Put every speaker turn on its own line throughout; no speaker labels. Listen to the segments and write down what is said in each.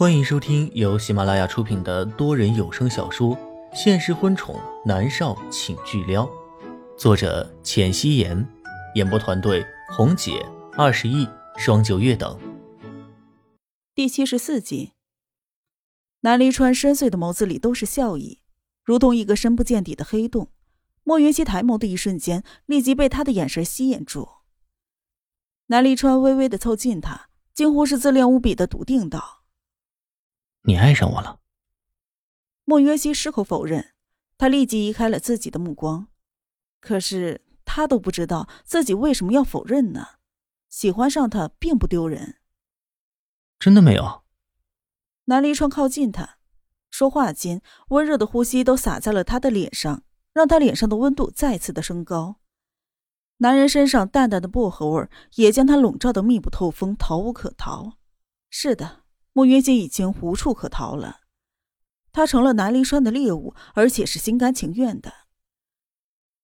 欢迎收听由喜马拉雅出品的多人有声小说《现实婚宠男少请巨撩》，作者：浅汐颜，演播团队：红姐、二十亿、双九月等。
第七十四集，南离川深邃的眸子里都是笑意，如同一个深不见底的黑洞。莫云熙抬眸的一瞬间，立即被他的眼神吸引住。南离川微微的凑近他，几乎是自恋无比的笃定道。
你爱上我了？
莫约西矢口否认，他立即移开了自己的目光。可是他都不知道自己为什么要否认呢？喜欢上他并不丢人。
真的没有。
南离川靠近他，说话间，温热的呼吸都洒在了他的脸上，让他脸上的温度再次的升高。男人身上淡淡的薄荷味也将他笼罩的密不透风，逃无可逃。是的。莫云熙已经无处可逃了，他成了南离川的猎物，而且是心甘情愿的。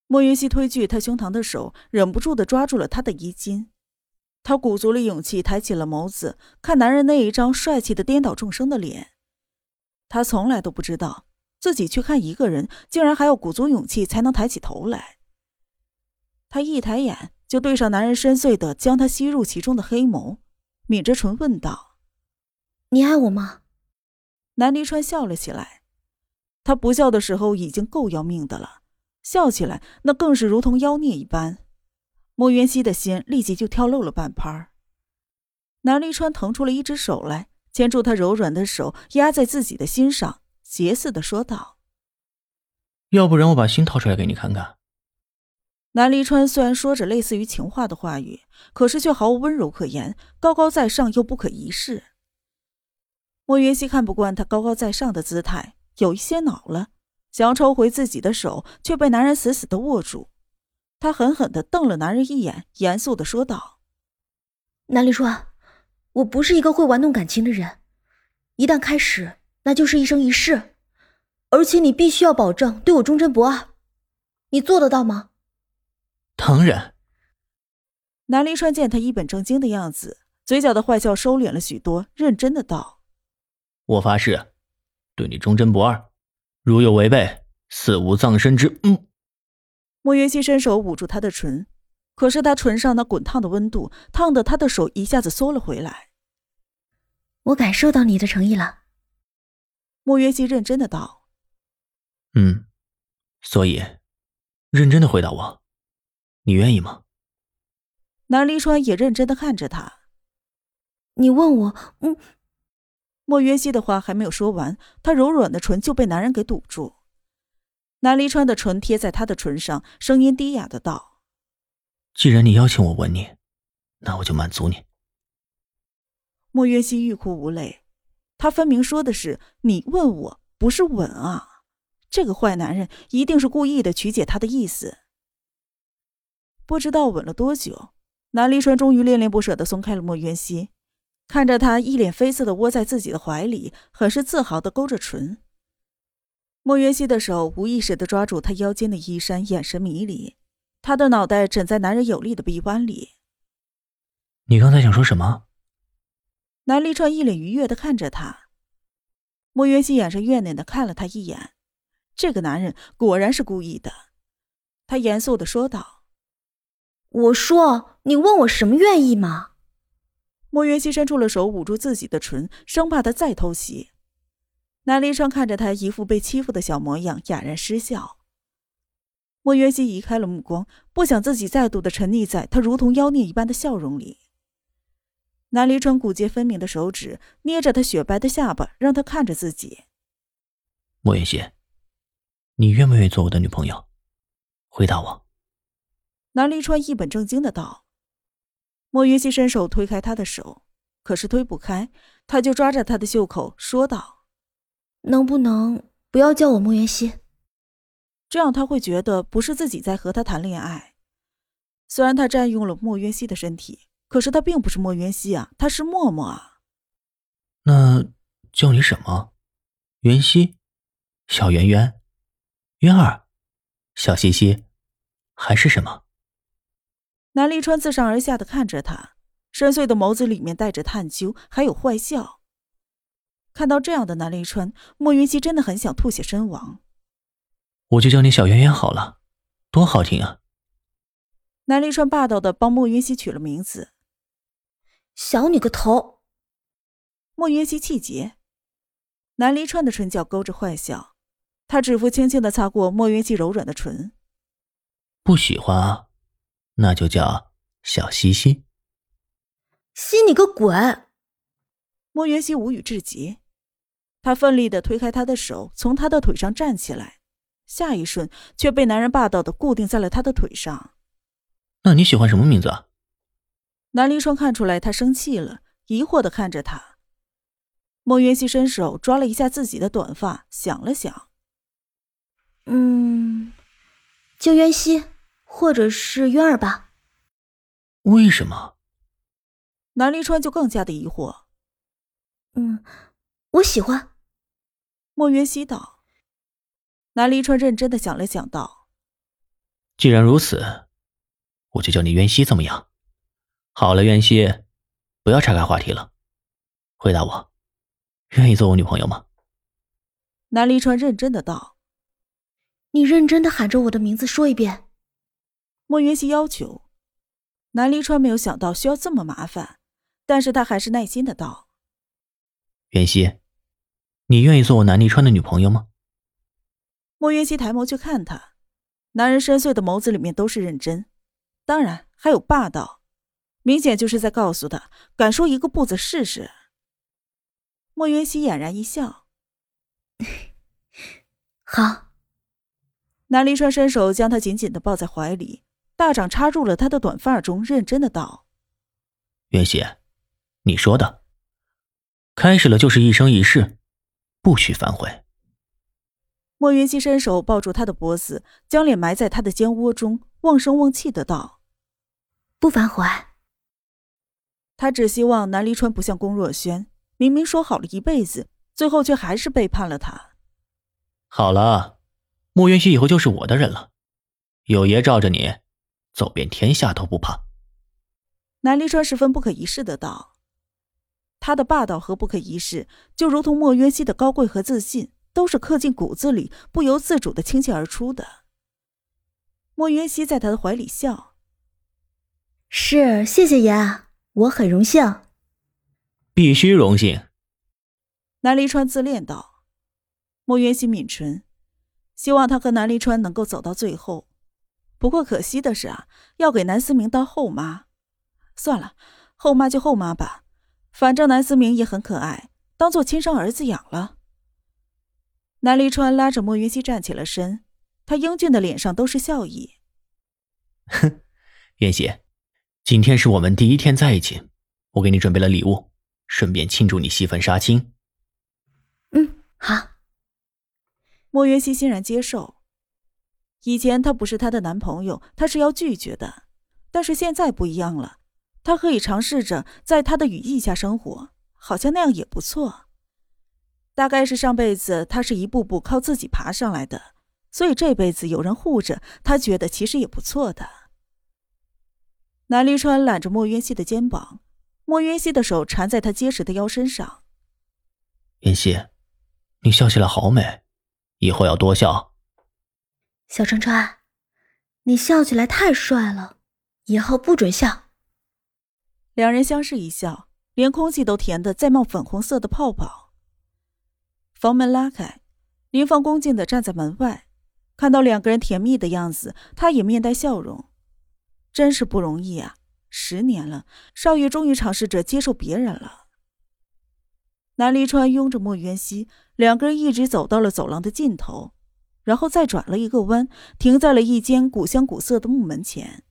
莫云熙推拒他胸膛的手，忍不住的抓住了他的衣襟。他鼓足了勇气，抬起了眸子，看男人那一张帅气的颠倒众生的脸。他从来都不知道，自己去看一个人，竟然还要鼓足勇气才能抬起头来。他一抬眼，就对上男人深邃的将他吸入其中的黑眸，抿着唇问道。
你爱我吗？
南离川笑了起来，他不笑的时候已经够要命的了，笑起来那更是如同妖孽一般。莫云熙的心立即就跳漏了半拍儿。南离川腾出了一只手来，牵住他柔软的手，压在自己的心上，邪似的说道：“
要不然我把心掏出来给你看看。”
南离川虽然说着类似于情话的话语，可是却毫无温柔可言，高高在上又不可一世。莫云熙看不惯他高高在上的姿态，有一些恼了，想要抽回自己的手，却被男人死死的握住。他狠狠的瞪了男人一眼，严肃的说道：“
南离川，我不是一个会玩弄感情的人，一旦开始，那就是一生一世，而且你必须要保证对我忠贞不二，你做得到吗？”
当然。
南离川见他一本正经的样子，嘴角的坏笑收敛了许多，认真的道。
我发誓，对你忠贞不二，如有违背，死无葬身之。嗯。
莫云熙伸手捂住他的唇，可是他唇上那滚烫的温度，烫得他的手一下子缩了回来。
我感受到你的诚意了。
莫云熙认真的道：“
嗯，所以，认真的回答我，你愿意吗？”
南离川也认真的看着他。
你问我，嗯。
莫约西的话还没有说完，他柔软的唇就被男人给堵住。南离川的唇贴在他的唇上，声音低哑的道：“
既然你邀请我吻你，那我就满足你。”
莫约西欲哭无泪，他分明说的是你问我，不是吻啊！这个坏男人一定是故意的曲解他的意思。不知道吻了多久，南离川终于恋恋不舍的松开了莫约西。看着他一脸绯色的窝在自己的怀里，很是自豪的勾着唇。莫云熙的手无意识的抓住他腰间的衣衫，眼神迷离。他的脑袋枕在男人有力的臂弯里。
你刚才想说什么？
南立川一脸愉悦的看着他。莫云熙眼神怨念的看了他一眼，这个男人果然是故意的。他严肃的说道：“
我说，你问我什么愿意吗？”
莫云熙伸出了手，捂住自己的唇，生怕他再偷袭。南离川看着他一副被欺负的小模样，哑然失笑。莫云熙移开了目光，不想自己再度的沉溺在他如同妖孽一般的笑容里。南离川骨节分明的手指捏着他雪白的下巴，让他看着自己。
莫云熙，你愿不愿意做我的女朋友？回答我。
南离川一本正经的道。莫云熙伸手推开他的手，可是推不开，他就抓着他的袖口说道：“
能不能不要叫我莫云熙？
这样他会觉得不是自己在和他谈恋爱。虽然他占用了莫云熙的身体，可是他并不是莫云熙啊，他是默默啊。
那叫你什么？云溪？小圆圆？渊儿？小西西？还是什么？”
南离川自上而下的看着他，深邃的眸子里面带着探究，还有坏笑。看到这样的南离川，莫云溪真的很想吐血身亡。
我就叫你小圆圆好了，多好听啊！
南离川霸道的帮莫云溪取了名字。
小你个头！
莫云溪气结。南离川的唇角勾着坏笑，他指腹轻轻的擦过莫云溪柔软的唇。
不喜欢啊，那就叫小西西。
西你个鬼！
莫元熙无语至极，他奋力的推开他的手，从他的腿上站起来，下一瞬却被男人霸道的固定在了他的腿上。
那你喜欢什么名字啊？
南离霜看出来他生气了，疑惑的看着他。莫元熙伸手抓了一下自己的短发，想了想，
嗯，就渊熙，或者是渊儿吧。
为什么？
南离川就更加的疑惑。
嗯，我喜欢。
莫云熙道。南离川认真的想了想，道：“
既然如此，我就叫你渊熙，怎么样？”好了，渊熙，不要岔开话题了，回答我，愿意做我女朋友吗？
南离川认真的道：“
你认真的喊着我的名字说一遍。”
莫云熙要求。南离川没有想到需要这么麻烦，但是他还是耐心的道：“
袁熙，你愿意做我南离川的女朋友吗？”
莫云熙抬眸去看他，男人深邃的眸子里面都是认真，当然还有霸道。明显就是在告诉他，敢说一个不字试试。莫云熙俨然一笑，
好。
南离川伸手将他紧紧的抱在怀里，大掌插入了他的短发中，认真的道：“
云熙，你说的，开始了就是一生一世，不许反悔。”
莫云熙伸手抱住他的脖子，将脸埋在他的肩窝中，望声望气的道：“
不反悔。”
他只希望南离川不像龚若轩，明明说好了一辈子，最后却还是背叛了他。
好了，莫云熙以后就是我的人了，有爷罩着你，走遍天下都不怕。
南离川十分不可一世的道：“他的霸道和不可一世，就如同莫云熙的高贵和自信，都是刻进骨子里，不由自主的倾泻而出的。”莫云熙在他的怀里笑：“
是，谢谢爷。”我很荣幸，
必须荣幸。
南离川自恋道：“莫渊熙抿唇，希望他和南离川能够走到最后。不过可惜的是啊，要给南思明当后妈。算了，后妈就后妈吧，反正南思明也很可爱，当做亲生儿子养了。”南离川拉着莫云熙站起了身，他英俊的脸上都是笑意。
哼，云熙。今天是我们第一天在一起，我给你准备了礼物，顺便庆祝你戏份杀青。
嗯，好。
莫云熙欣然接受。以前他不是她的男朋友，他是要拒绝的，但是现在不一样了，他可以尝试着在他的羽翼下生活，好像那样也不错。大概是上辈子他是一步步靠自己爬上来的，所以这辈子有人护着他，觉得其实也不错的。南离川揽着莫云熙的肩膀，莫云熙的手缠在他结实的腰身上。
云熙，你笑起来好美，以后要多笑。
小川川，你笑起来太帅了，以后不准笑。
两人相视一笑，连空气都甜得在冒粉红色的泡泡。房门拉开，林芳恭敬的站在门外，看到两个人甜蜜的样子，他也面带笑容。真是不容易啊！十年了，少爷终于尝试着接受别人了。南离川拥着莫渊熙，两个人一直走到了走廊的尽头，然后再转了一个弯，停在了一间古香古色的木门前。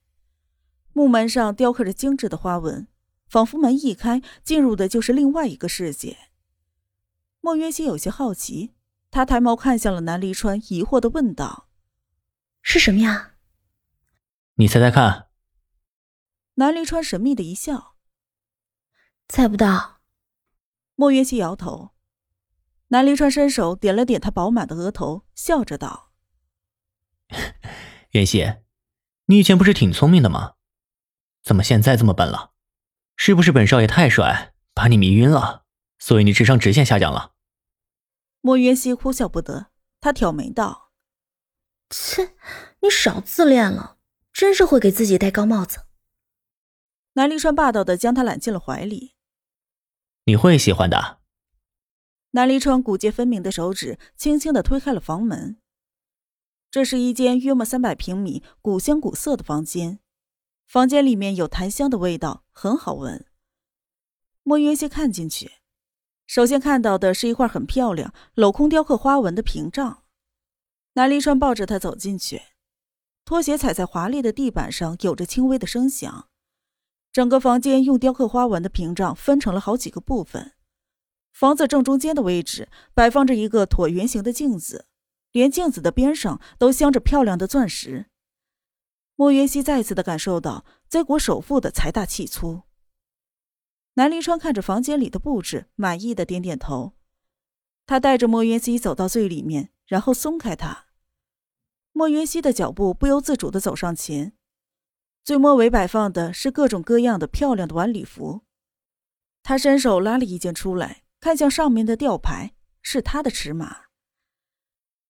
木门上雕刻着精致的花纹，仿佛门一开，进入的就是另外一个世界。莫渊熙有些好奇，他抬眸看向了南离川，疑惑的问道：“
是什么呀？”
你猜猜看。
南离川神秘的一笑，
猜不到。
莫云熙摇头。南离川伸手点了点他饱满的额头，笑着道：“
袁熙，你以前不是挺聪明的吗？怎么现在这么笨了？是不是本少爷太帅，把你迷晕了，所以你智商直线下降了？”
莫渊熙哭笑不得，他挑眉道：“
切，你少自恋了，真是会给自己戴高帽子。”
南离川霸道的将他揽进了怀里。
你会喜欢的。
南离川骨节分明的手指轻轻的推开了房门。这是一间约莫三百平米、古香古色的房间，房间里面有檀香的味道，很好闻。莫云熙看进去，首先看到的是一块很漂亮、镂空雕刻花纹的屏障。南离川抱着他走进去，拖鞋踩在华丽的地板上，有着轻微的声响。整个房间用雕刻花纹的屏障分成了好几个部分。房子正中间的位置摆放着一个椭圆形的镜子，连镜子的边上都镶着漂亮的钻石。莫云熙再次的感受到 Z 国首富的财大气粗。南临川看着房间里的布置，满意的点点头。他带着莫云熙走到最里面，然后松开他。莫云熙的脚步不由自主的走上前。最末尾摆放的是各种各样的漂亮的晚礼服，他伸手拉了一件出来，看向上面的吊牌，是他的尺码。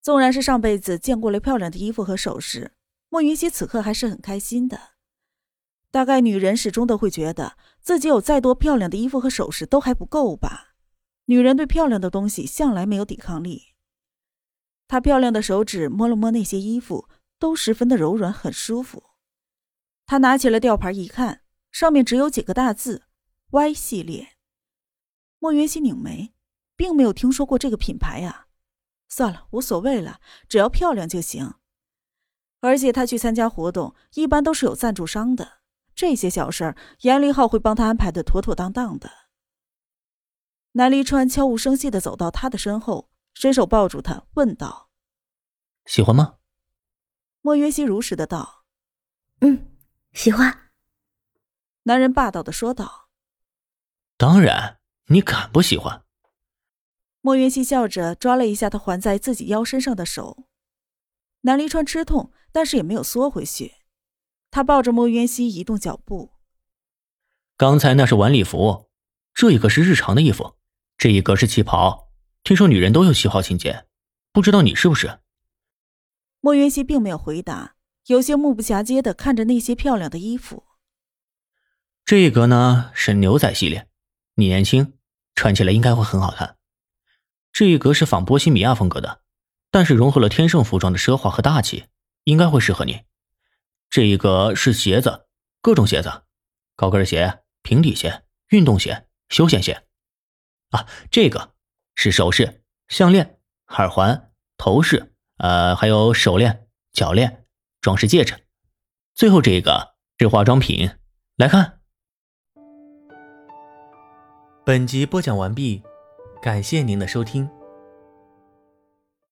纵然是上辈子见过了漂亮的衣服和首饰，莫云熙此刻还是很开心的。大概女人始终都会觉得自己有再多漂亮的衣服和首饰都还不够吧？女人对漂亮的东西向来没有抵抗力。她漂亮的手指摸了摸那些衣服，都十分的柔软，很舒服。她拿起了吊牌一看，上面只有几个大字：“Y 系列。”莫云熙拧眉，并没有听说过这个品牌啊。算了，无所谓了，只要漂亮就行。而且他去参加活动，一般都是有赞助商的，这些小事儿，严立浩会帮他安排的妥妥当当的。南离川悄无声息的走到他的身后，伸手抱住他，问道：“
喜欢吗？”
莫云熙如实的道：“
嗯。”喜欢，
男人霸道的说道：“
当然，你敢不喜欢？”
莫云溪笑着抓了一下他环在自己腰身上的手，南离川吃痛，但是也没有缩回去。他抱着莫云溪移动脚步。
刚才那是晚礼服，这一个是日常的衣服，这一个是旗袍。听说女人都有喜好情节，不知道你是不是？
莫云溪并没有回答。有些目不暇接的看着那些漂亮的衣服。
这一格呢是牛仔系列，你年轻，穿起来应该会很好看。这一格是仿波西米亚风格的，但是融合了天盛服装的奢华和大气，应该会适合你。这一格是鞋子，各种鞋子，高跟鞋、平底鞋、运动鞋、休闲鞋。啊，这个是首饰、项链、耳环、头饰，呃，还有手链、脚链。装饰戒指，最后这个是化妆品。来看，
本集播讲完毕，感谢您的收听。